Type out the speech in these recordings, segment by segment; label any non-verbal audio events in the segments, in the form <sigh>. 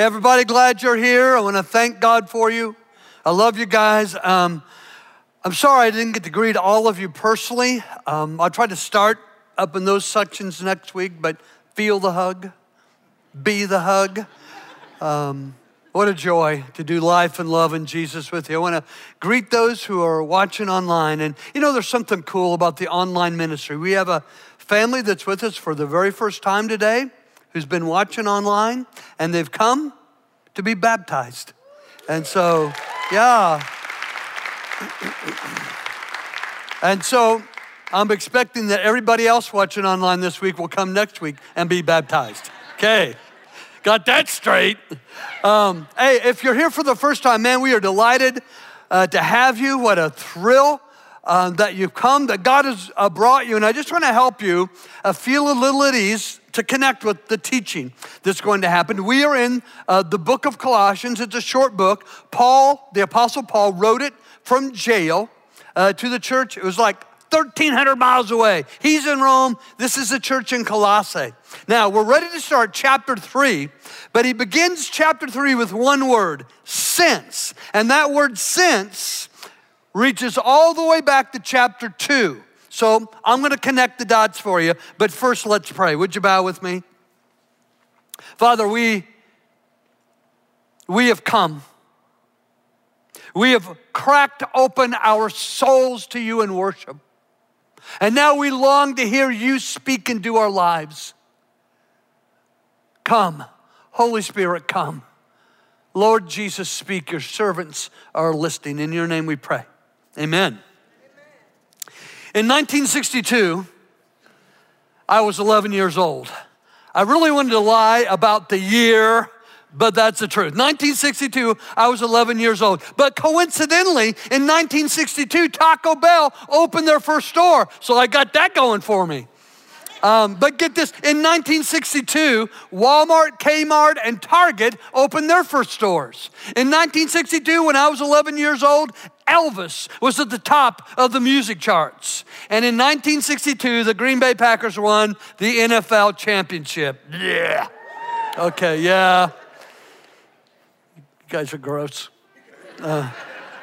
Everybody, glad you're here. I want to thank God for you. I love you guys. Um, I'm sorry I didn't get to greet all of you personally. Um, I'll try to start up in those sections next week, but feel the hug, be the hug. Um, what a joy to do life and love in Jesus with you. I want to greet those who are watching online. And you know, there's something cool about the online ministry. We have a family that's with us for the very first time today who's been watching online, and they've come to be baptized. And so, yeah. <clears throat> And so, I'm expecting that everybody else watching online this week will come next week and be baptized. Okay. Got that straight. Um, hey, if you're here for the first time, man, we are delighted uh, to have you. What a thrill uh, that you've come, that God has uh, brought you. And I just want to help you uh, feel a little at ease to connect with the teaching that's going to happen. We are in uh, the book of Colossians. It's a short book. Paul, the Apostle Paul, wrote it from jail uh, to the church. It was like 1,300 miles away. He's in Rome. This is the church in Colossae. Now, we're ready to start chapter three, but he begins chapter three with one word since. And that word since reaches all the way back to chapter two. So I'm going to connect the dots for you, but first let's pray. Would you bow with me? Father, we, we have come. We have cracked open our souls to you in worship. And now we long to hear you speak into our lives. Come, Holy Spirit, come. Lord Jesus, speak. Your servants are listening. In your name we pray. Amen. In 1962, I was 11 years old. I really wanted to lie about the year, but that's the truth. 1962, I was 11 years old. But coincidentally, in 1962, Taco Bell opened their first store. So I got that going for me. Um, but get this in 1962, Walmart, Kmart, and Target opened their first stores. In 1962, when I was 11 years old, Elvis was at the top of the music charts. And in 1962, the Green Bay Packers won the NFL championship. Yeah. Okay, yeah. You guys are gross. Uh,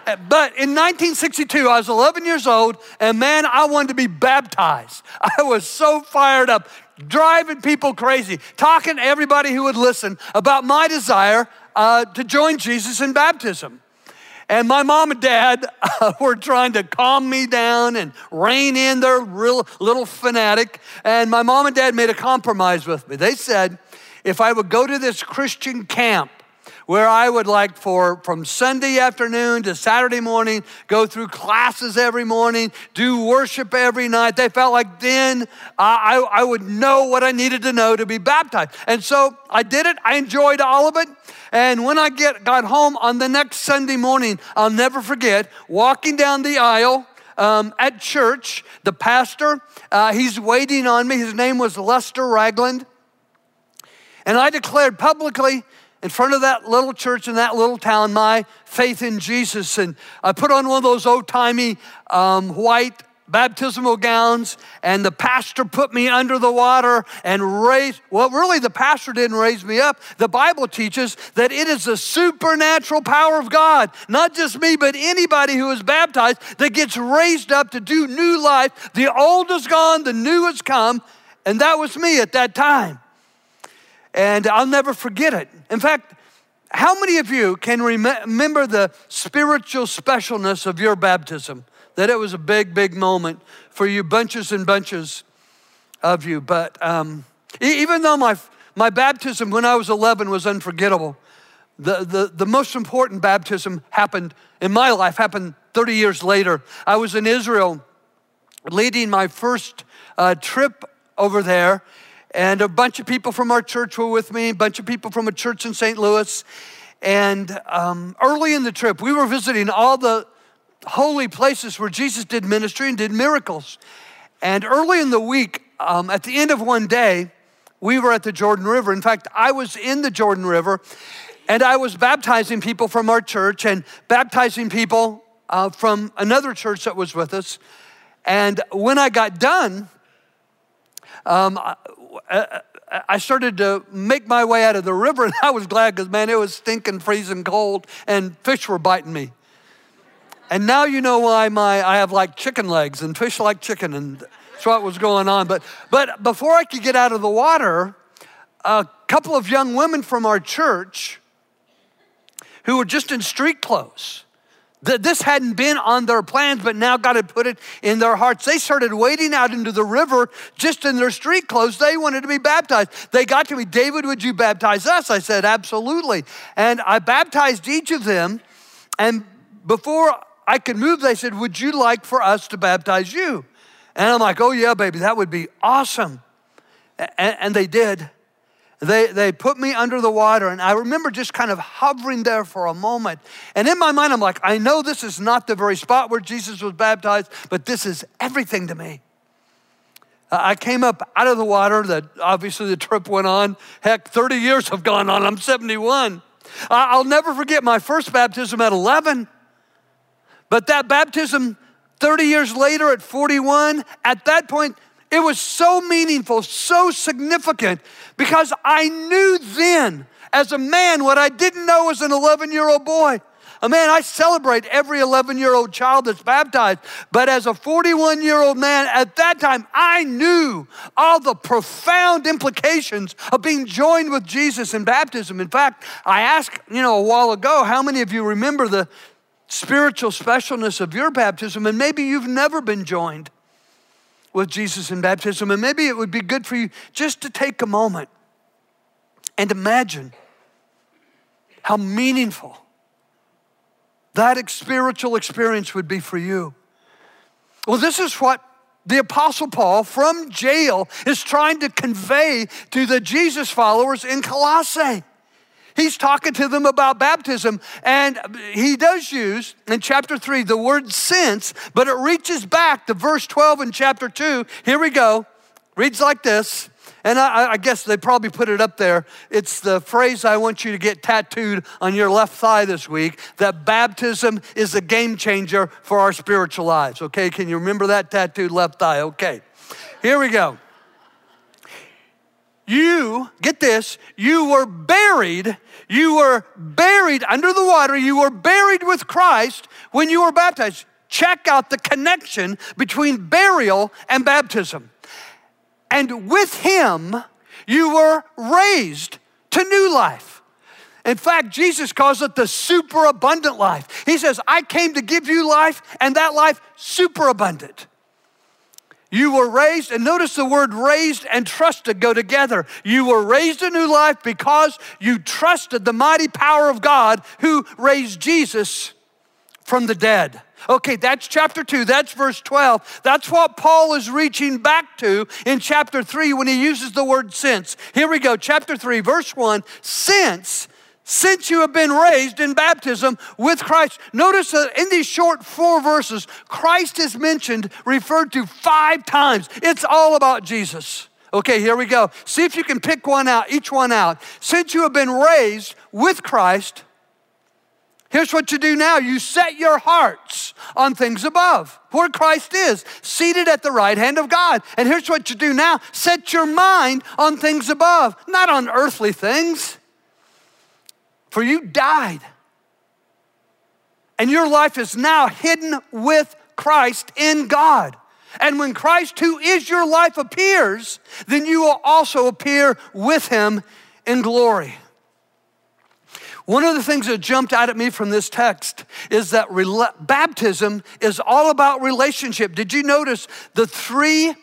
but in 1962, I was 11 years old, and man, I wanted to be baptized. <laughs> I was so fired up, driving people crazy, talking to everybody who would listen about my desire uh, to join Jesus in baptism. And my mom and dad uh, <laughs> were trying to calm me down and rein in their real little fanatic. And my mom and dad made a compromise with me. They said, if I would go to this Christian camp where I would like for from Sunday afternoon to Saturday morning, go through classes every morning, do worship every night. They felt like then I, I would know what I needed to know to be baptized. And so I did it. I enjoyed all of it. And when I get, got home on the next Sunday morning, I'll never forget walking down the aisle. Um, at church, the pastor, uh, he's waiting on me. His name was Lester Ragland. And I declared publicly in front of that little church in that little town my faith in Jesus. And I put on one of those old timey um, white baptismal gowns, and the pastor put me under the water and raised. Well, really, the pastor didn't raise me up. The Bible teaches that it is the supernatural power of God, not just me, but anybody who is baptized that gets raised up to do new life. The old is gone, the new has come, and that was me at that time. And I'll never forget it. In fact, how many of you can remember the spiritual specialness of your baptism? That it was a big, big moment for you, bunches and bunches of you. But um, even though my, my baptism when I was 11 was unforgettable, the, the, the most important baptism happened in my life, happened 30 years later. I was in Israel leading my first uh, trip over there, and a bunch of people from our church were with me, a bunch of people from a church in St. Louis. And um, early in the trip, we were visiting all the holy places where Jesus did ministry and did miracles. And early in the week, um, at the end of one day, we were at the Jordan River. In fact, I was in the Jordan River and I was baptizing people from our church and baptizing people uh, from another church that was with us. And when I got done, um, Uh, uh, I started to make my way out of the river, <laughs> and I was glad because, man, it was stinking, freezing cold, and fish were biting me. And now you know why my I have like chicken legs and fish like chicken, and that's what was going on. But but before I could get out of the water, a couple of young women from our church who were just in street clothes. This hadn't been on their plans, but now God had put it in their hearts. They started wading out into the river just in their street clothes. They wanted to be baptized. They got to me, David, would you baptize us? I said, absolutely. And I baptized each of them. And before I could move, they said, Would you like for us to baptize you? And I'm like, Oh, yeah, baby, that would be awesome. And, and they did. They, they put me under the water, and I remember just kind of hovering there for a moment. And in my mind, I'm like, I know this is not the very spot where Jesus was baptized, but this is everything to me. I came up out of the water, that obviously the trip went on. Heck, 30 years have gone on. I'm 71. I'll never forget my first baptism at 11. But that baptism 30 years later at 41, at that point, it was so meaningful, so significant, because I knew then as a man what I didn't know as an 11 year old boy. A man, I celebrate every 11 year old child that's baptized, but as a 41 year old man at that time, I knew all the profound implications of being joined with Jesus in baptism. In fact, I asked, you know, a while ago, how many of you remember the spiritual specialness of your baptism, and maybe you've never been joined with Jesus in baptism, and maybe it would be good for you just to take a moment and imagine how meaningful that spiritual experience would be for you. Well, this is what the Apostle Paul from jail is trying to convey to the Jesus followers in Colossae. He's talking to them about baptism, and he does use in chapter 3 the word since, but it reaches back to verse 12 in chapter 2. Here we go. Reads like this. And I, I, guess they probably put it up there. It's the phrase I want you to get tattooed on your left thigh this week that baptism is a game changer for our spiritual lives. Okay, can you remember that tattooed left thigh? Okay, here we go. You, get this, you were buried, you were buried under the water, you were buried with Christ when you were baptized. Check out the connection between burial and baptism. And with Him, you were raised to new life. In fact, Jesus calls it the superabundant life. He says, I came to give you life, and that life superabundant. You were raised, and notice the word raised and trusted go together. You were raised a new life because you trusted the mighty power of God who raised Jesus from the dead. Okay, that's chapter 2. That's verse 12. That's what Paul is reaching back to in chapter 3 when he uses the word since. Here we go, chapter 3, verse 1. Since since you have been raised in baptism with Christ. Notice that in these short four verses, Christ is mentioned, referred to five times. It's all about Jesus. Okay, here we go. See if you can pick one out, each one out. Since you have been raised with Christ, here's what you do now you set your hearts on things above, where Christ is, seated at the right hand of God. And here's what you do now set your mind on things above, not on earthly things. For you died. And your life is now hidden with Christ in God. And when Christ, who is your life, appears, then you will also appear with him in glory. One of the things that jumped out at me from this text is that baptism is all about relationship. Did you notice the three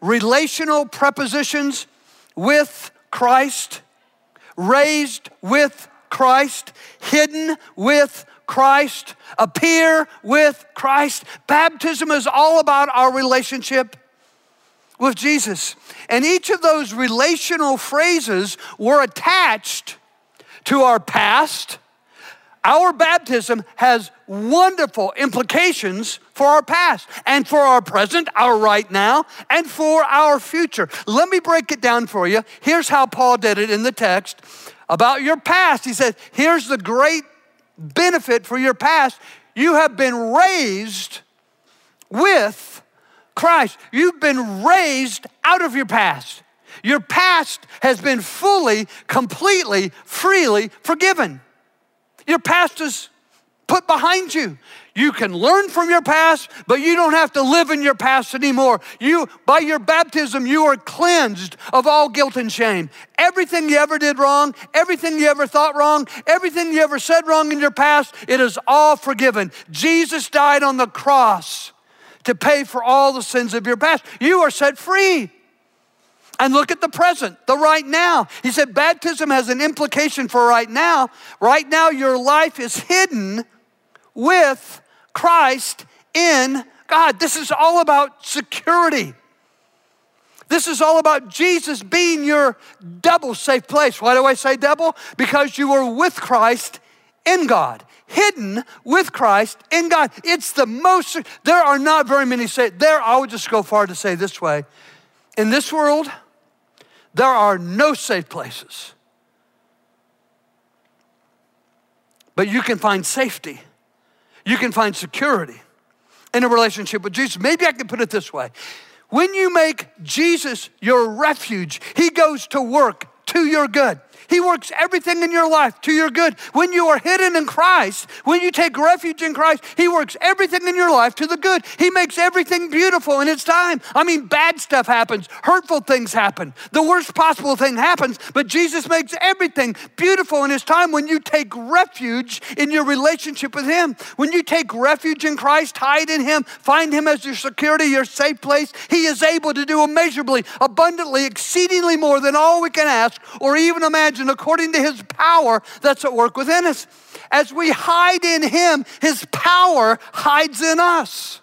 relational prepositions with Christ, raised with Christ, hidden with Christ, appear with Christ. Baptism is all about our relationship with Jesus. And each of those relational phrases were attached to our past. Our baptism has wonderful implications for our past and for our present, our right now, and for our future. Let me break it down for you. Here's how Paul did it in the text about your past. He says, here's the great benefit for your past. You have been raised with Christ. You've been raised out of your past. Your past has been fully, completely, freely forgiven. Your past is put behind you. You can learn from your past, but you don't have to live in your past anymore. You, by your baptism, you are cleansed of all guilt and shame. Everything you ever did wrong, everything you ever thought wrong, everything you ever said wrong in your past, it is all forgiven. Jesus died on the cross to pay for all the sins of your past. You are set free. And look at the present, the right now. He said baptism has an implication for right now. Right now, your life is hidden with Christ in God. This is all about security. This is all about Jesus being your double safe place. Why do I say double? Because you were with Christ in God, hidden with Christ in God. It's the most, there are not very many say, there, I would just go far to say this way. In this world, there are no safe places. But you can find safety you can find security in a relationship with Jesus. Maybe I can put it this way when you make Jesus your refuge, he goes to work to your good. He works everything in your life to your good. When you are hidden in Christ, when you take refuge in Christ, He works everything in your life to the good. He makes everything beautiful in its time. I mean, bad stuff happens, hurtful things happen, the worst possible thing happens, but Jesus makes everything beautiful in His time when you take refuge in your relationship with Him. When you take refuge in Christ, hide in Him, find Him as your security, your safe place, He is able to do immeasurably, abundantly, exceedingly more than all we can ask or even imagine imagine according to his power that's at work within us. As we hide in him, his power hides in us.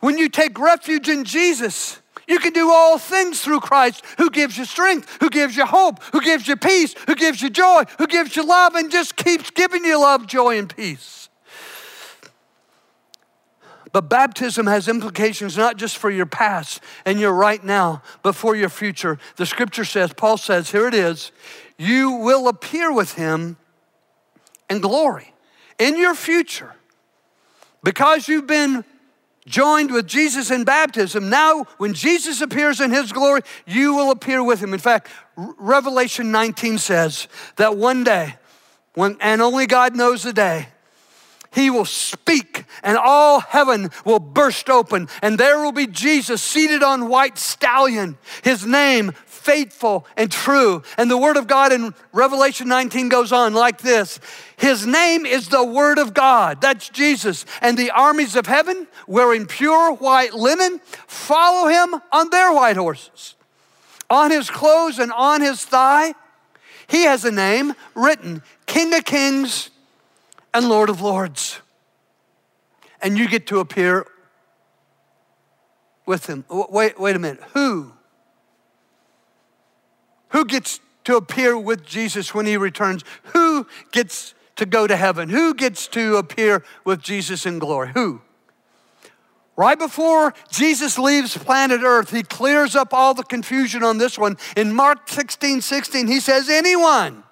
When you take refuge in Jesus, you can do all things through Christ who gives you strength, who gives you hope, who gives you peace, who gives you joy, who gives you love, and just keeps giving you love, joy, and peace. But baptism has implications not just for your past and your right now, but for your future. The scripture says, Paul says, here it is, you will appear with him in glory in your future. Because you've been joined with Jesus in baptism, now when Jesus appears in his glory, you will appear with him. In fact, Revelation 19 says that one day, when, and only God knows the day, he will speak and all heaven will burst open and there will be Jesus seated on white stallion. His name faithful and true. And the word of God in Revelation 19 goes on like this. His name is the word of God. That's Jesus. And the armies of heaven wearing pure white linen follow him on their white horses. On his clothes and on his thigh, he has a name written King of Kings and Lord of Lords. And you get to appear with him. Wait, wait a minute. Who? Who gets to appear with Jesus when he returns? Who gets to go to heaven? Who gets to appear with Jesus in glory? Who? Right before Jesus leaves planet Earth, he clears up all the confusion on this one. In Mark 16 16, he says, Anyone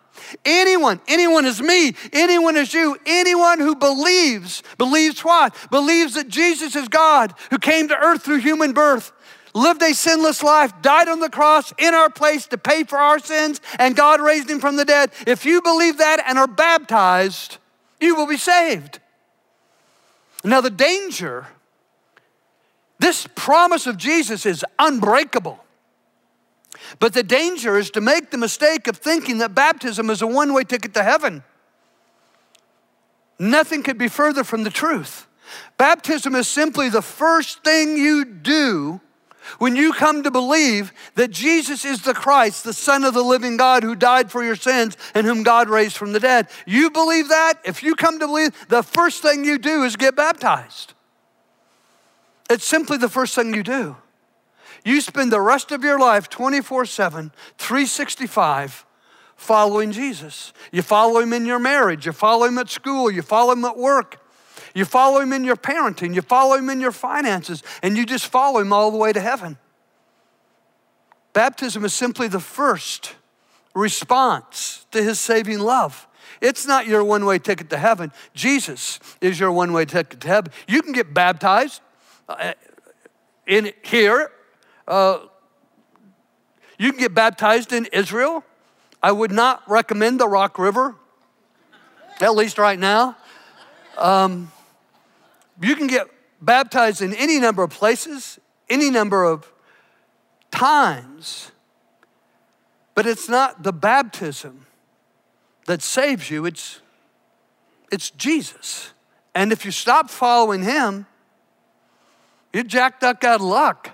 Anyone, anyone is me, anyone is you, anyone who believes, believes what? Believes that Jesus is God who came to earth through human birth, lived a sinless life, died on the cross in our place to pay for our sins, and God raised him from the dead. If you believe that and are baptized, you will be saved. Now, the danger, this promise of Jesus is unbreakable. But the danger is to make the mistake of thinking that baptism is a one way ticket to heaven. Nothing could be further from the truth. Baptism is simply the first thing you do when you come to believe that Jesus is the Christ, the Son of the living God who died for your sins and whom God raised from the dead. You believe that? If you come to believe, the first thing you do is get baptized. It's simply the first thing you do. You spend the rest of your life 24 7, 365 following Jesus. You follow him in your marriage, you follow him at school, you follow him at work, you follow him in your parenting, you follow him in your finances, and you just follow him all the way to heaven. Baptism is simply the first response to his saving love. It's not your one way ticket to heaven. Jesus is your one way ticket to heaven. You can get baptized uh, in here uh, You can get baptized in Israel. I would not recommend the Rock River, at least right now. Um, you can get baptized in any number of places, any number of times, but it's not the baptism that saves you, it's, it's Jesus. And if you stop following him, you're jacked up out of luck.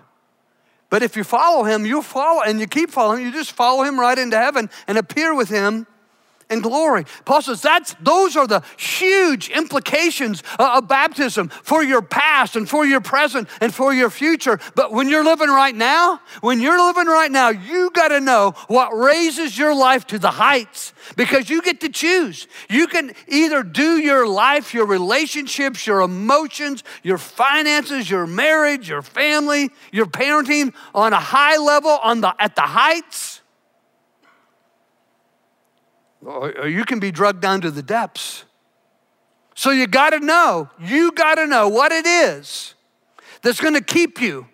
But if you follow him, you follow and you keep following, you just follow him right into heaven and appear with him in glory. Paul says that's those are the huge implications of baptism for your past and for your present and for your future. But when you're living right now, when you're living right now, you got to know what raises your life to the heights because you get to choose. You can either do your life, your relationships, your emotions, your finances, your marriage, your family, your parenting on a high level on the at the heights or you can be drugged down to the depths. So you got to know, you got to know what it is that's going to keep you,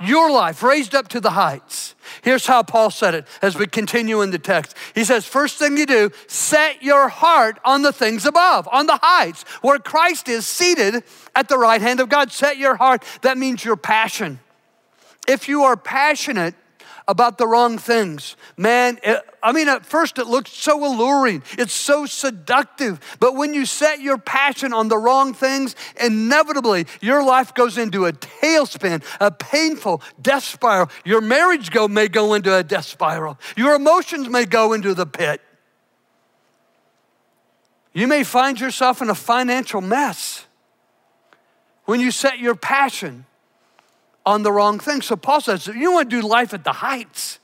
your life, raised up to the heights. Here's how Paul said it as we continue in the text. He says, First thing you do, set your heart on the things above, on the heights, where Christ is seated at the right hand of God. Set your heart. That means your passion. If you are passionate about the wrong things. Man, it, I mean, at first it looks so alluring, it's so seductive. But when you set your passion on the wrong things, inevitably your life goes into a tailspin, a painful death spiral. Your marriage go, may go into a death spiral, your emotions may go into the pit. You may find yourself in a financial mess when you set your passion on the wrong thing. So Paul says, you want to do life at the heights.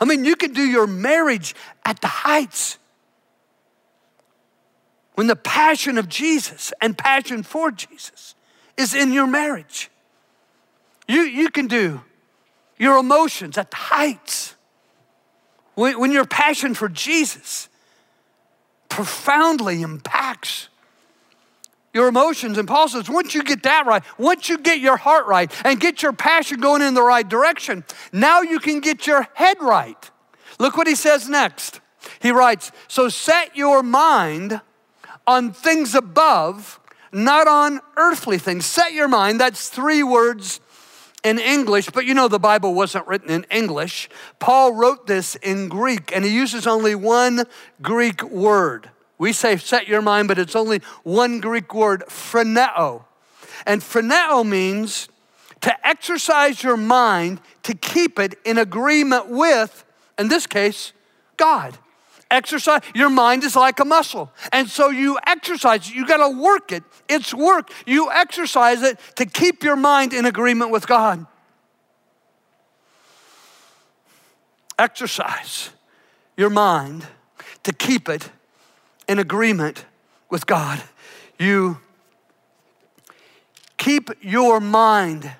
I mean, you can do your marriage at the heights. When the passion of Jesus and passion for Jesus is in your marriage, you, you can do your emotions at the heights. When, when your passion for Jesus profoundly impacts your emotions. And Paul says, once you get that right, once you get your heart right and get your passion going in the right direction, now you can get your head right. Look what he says next. He writes, So set your mind on things above, not on earthly things. Set your mind, that's three words in English, but you know the Bible wasn't written in English. Paul wrote this in Greek, and he uses only one Greek word. We say set your mind, but it's only one Greek word, phroneo. And phroneo means to exercise your mind to keep it in agreement with, in this case, God. Exercise, your mind is like a muscle. And so you exercise, it. you gotta work it. It's work. You exercise it to keep your mind in agreement with God. Exercise your mind to keep it in agreement with God. You keep your mind,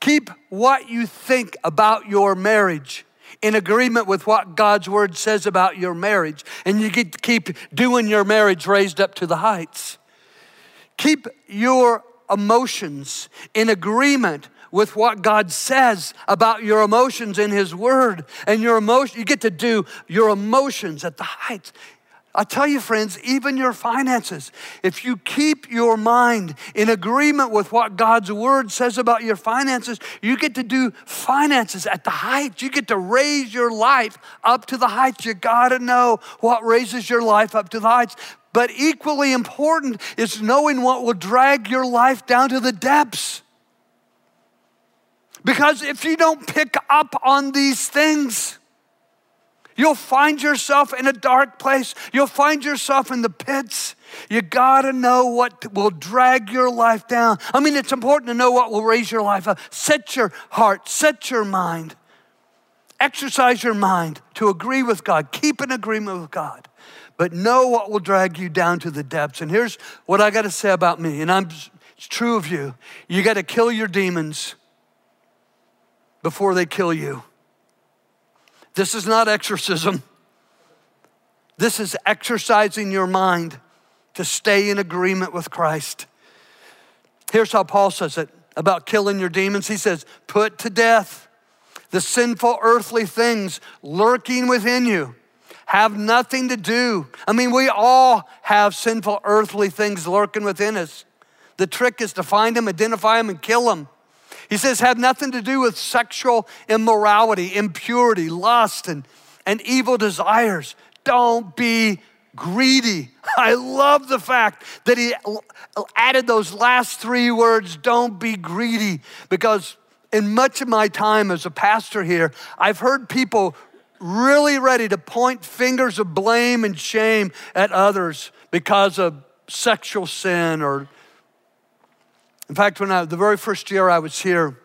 keep what you think about your marriage in agreement with what God's word says about your marriage, and you get to keep doing your marriage raised up to the heights. Keep your emotions in agreement with what God says about your emotions in His Word. And your emotion, you get to do your emotions at the heights. I tell you, friends, even your finances, if you keep your mind in agreement with what God's word says about your finances, you get to do finances at the height. You get to raise your life up to the heights. You got to know what raises your life up to the heights. But equally important is knowing what will drag your life down to the depths. Because if you don't pick up on these things, You'll find yourself in a dark place. You'll find yourself in the pits. You gotta know what will drag your life down. I mean, it's important to know what will raise your life up. Set your heart, set your mind, exercise your mind to agree with God. Keep in agreement with God. But know what will drag you down to the depths. And here's what I gotta say about me, and I'm, it's true of you. You gotta kill your demons before they kill you. This is not exorcism. This is exercising your mind to stay in agreement with Christ. Here's how Paul says it about killing your demons. He says, Put to death the sinful earthly things lurking within you have nothing to do. I mean, we all have sinful earthly things lurking within us. The trick is to find them, identify them, and kill them. He says, have nothing to do with sexual immorality, impurity, lust, and, and evil desires. Don't be greedy. <laughs> I love the fact that he added those last three words don't be greedy, because in much of my time as a pastor here, I've heard people really ready to point fingers of blame and shame at others because of sexual sin or in fact when I, the very first year i was here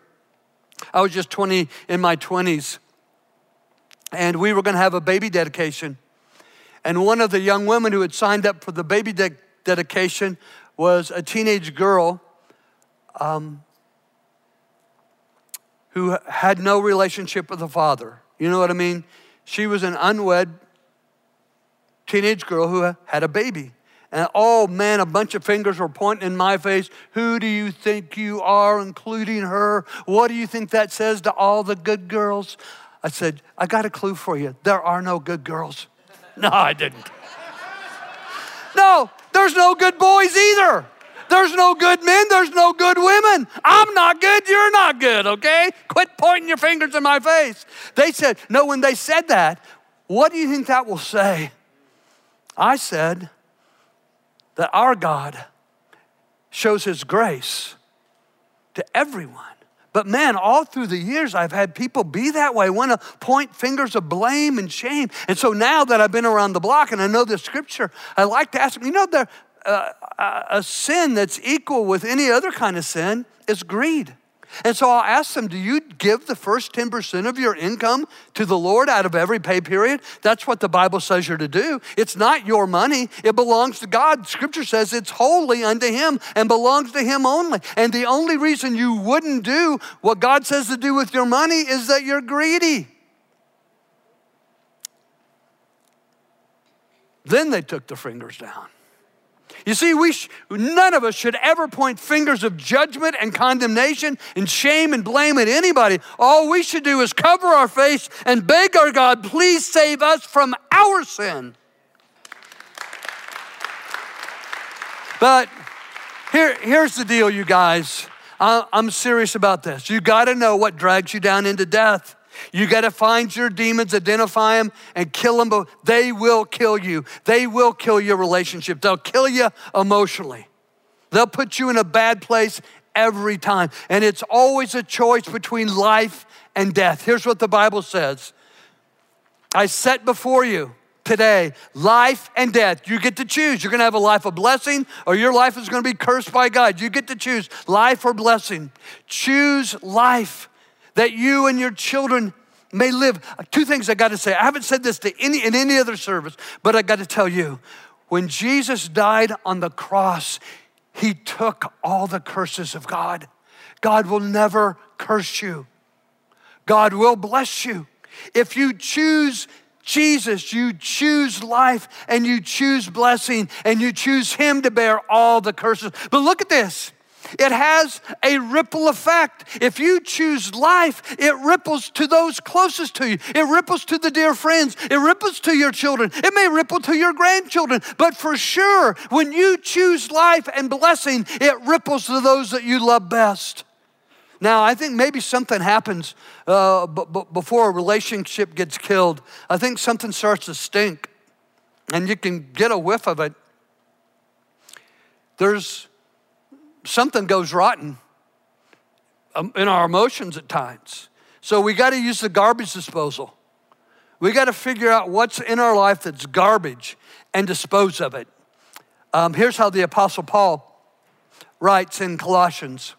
i was just 20 in my 20s and we were going to have a baby dedication. And one of the young women who had signed up for the baby de- dedication was a teenage girl um, who had no relationship with the father. You know what i mean? She was an unwed teenage girl who had a baby. And oh man, a bunch of fingers were pointing in my face. Who do you think you are, including her? What do you think that says to all the good girls? I said, I got a clue for you. There are no good girls. <laughs> No, I didn't. No, there's no good boys either. There's no good men, there's no good women. I'm not good, you're not good, okay? Quit pointing your fingers in my face. They said, No, when they said that, what do you think that will say? I said that our God shows his grace to everyone. But man, all through the years, I've had people be that way, want to point fingers of blame and shame. And so now that I've been around the block and I know the scripture, I like to ask them, you know, there, uh, uh, a sin that's equal with any other kind of sin is greed. And so I'll ask them, do you give the first 10% of your income to the Lord out of every pay period? That's what the Bible says you're to do. It's not your money, it belongs to God. Scripture says it's holy unto Him and belongs to Him only. And the only reason you wouldn't do what God says to do with your money is that you're greedy. Then they took the fingers down. You see, we sh- none of us should ever point fingers of judgment and condemnation and shame and blame at anybody. All we should do is cover our face and beg our God, please save us from our sin. But here, here's the deal, you guys. I'm serious about this. You got to know what drags you down into death. You got to find your demons, identify them, and kill them. But they will kill you. They will kill your relationship. They'll kill you emotionally. They'll put you in a bad place every time. And it's always a choice between life and death. Here's what the Bible says I set before you today life and death. You get to choose. You're going to have a life of blessing, or your life is going to be cursed by God. You get to choose life or blessing. Choose life that you and your children may live. Two things I got to say. I haven't said this to any in any other service, but I got to tell you, when Jesus died on the cross, he took all the curses of God. God will never curse you. God will bless you. If you choose Jesus, you choose life and you choose blessing and you choose Him to bear all the curses. But look at this. It has a ripple effect. If you choose life, it ripples to those closest to you. It ripples to the dear friends. It ripples to your children. It may ripple to your grandchildren. But for sure, when you choose life and blessing, it ripples to those that you love best. Now, I think maybe something happens uh, b- b- before a relationship gets killed. I think something starts to stink, and you can get a whiff of it. There's something goes rotten um, in our emotions at times. So we got to use the garbage disposal. We got to figure out what's in our life that's garbage and dispose of it. Um, here's how the Apostle Paul writes in Colossians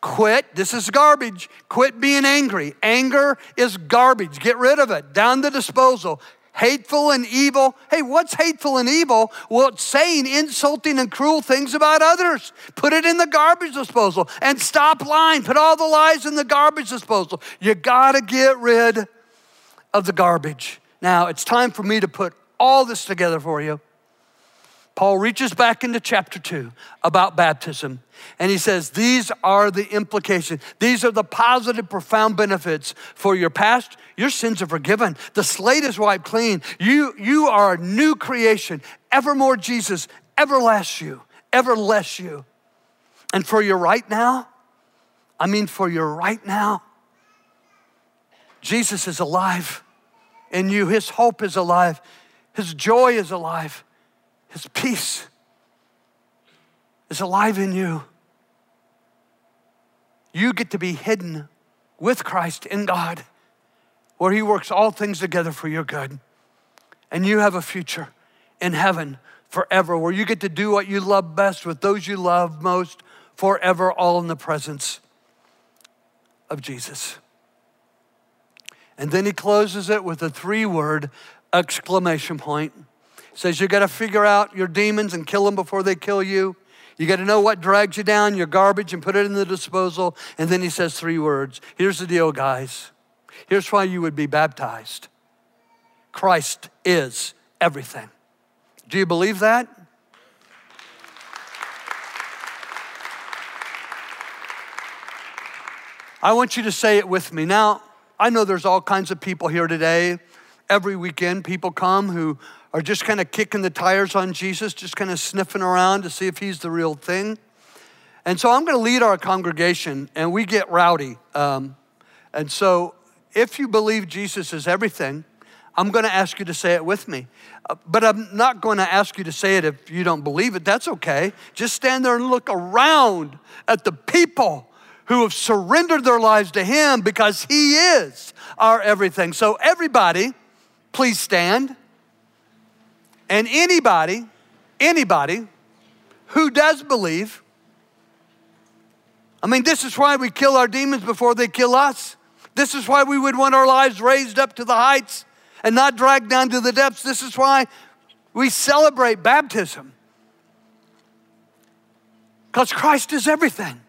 Quit, this is garbage. Quit being angry. Anger is garbage. Get rid of it. Down the disposal hateful and evil. Hey, what's hateful and evil? Well, it's saying insulting and cruel things about others. Put it in the garbage disposal and stop lying. Put all the lies in the garbage disposal. You got to get rid of the garbage. Now, it's time for me to put all this together for you. Paul reaches back into chapter two about baptism and he says, These are the implications. These are the positive, profound benefits for your past. Your sins are forgiven. The slate is wiped clean. You, you are a new creation. Evermore, Jesus everlasts you, ever less you. And for your right now, I mean, for your right now, Jesus is alive in you. His hope is alive. His joy is alive. His peace is alive in you. You get to be hidden with Christ in God, where He works all things together for your good. And you have a future in heaven forever, where you get to do what you love best with those you love most forever, all in the presence of Jesus. And then he closes it with a three word exclamation point says you got to figure out your demons and kill them before they kill you. You got to know what drags you down, your garbage, and put it in the disposal. And then he says three words. Here's the deal, guys. Here's why you would be baptized Christ is everything. Do you believe that? I want you to say it with me. Now, I know there's all kinds of people here today. Every weekend, people come who are just kind of kicking the tires on Jesus, just kind of sniffing around to see if he's the real thing. And so I'm going to lead our congregation, and we get rowdy. Um, and so if you believe Jesus is everything, I'm going to ask you to say it with me. Uh, but I'm not going to ask you to say it if you don't believe it. That's okay. Just stand there and look around at the people who have surrendered their lives to Him because He is our everything. So, everybody, please stand. And anybody, anybody who does believe, I mean, this is why we kill our demons before they kill us. This is why we would want our lives raised up to the heights and not dragged down to the depths. This is why we celebrate baptism. Because Christ is everything.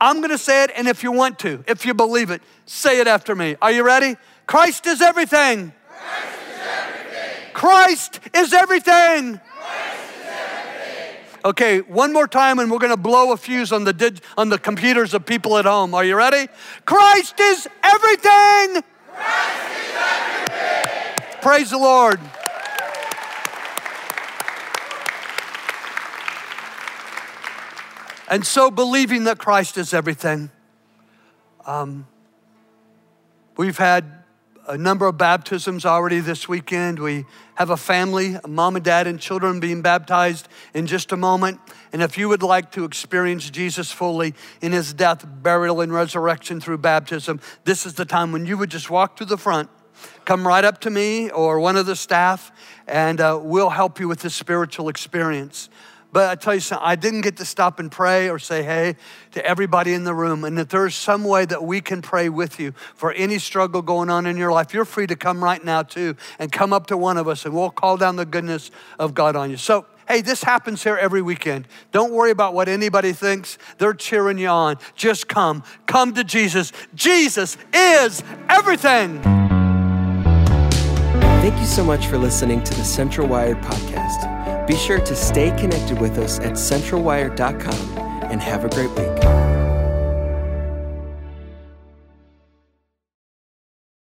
I'm going to say it, and if you want to, if you believe it, say it after me. Are you ready? Christ is everything. Christ Christ is everything. Okay, one more time, and we're going to blow a fuse on the dig- on the computers of people at home. Are you ready? Christ is everything. Christ is everything. Praise the Lord. And so, believing that Christ is everything, um, we've had a number of baptisms already this weekend. We have a family, a mom and dad and children being baptized in just a moment. And if you would like to experience Jesus fully in his death, burial, and resurrection through baptism, this is the time when you would just walk to the front, come right up to me or one of the staff, and uh, we'll help you with this spiritual experience. But I tell you something, I didn't get to stop and pray or say hey to everybody in the room. And if there's some way that we can pray with you for any struggle going on in your life, you're free to come right now too and come up to one of us and we'll call down the goodness of God on you. So, hey, this happens here every weekend. Don't worry about what anybody thinks. They're cheering you on. Just come. Come to Jesus. Jesus is everything. Thank you so much for listening to the Central Wired podcast. Be sure to stay connected with us at centralwire.com and have a great week.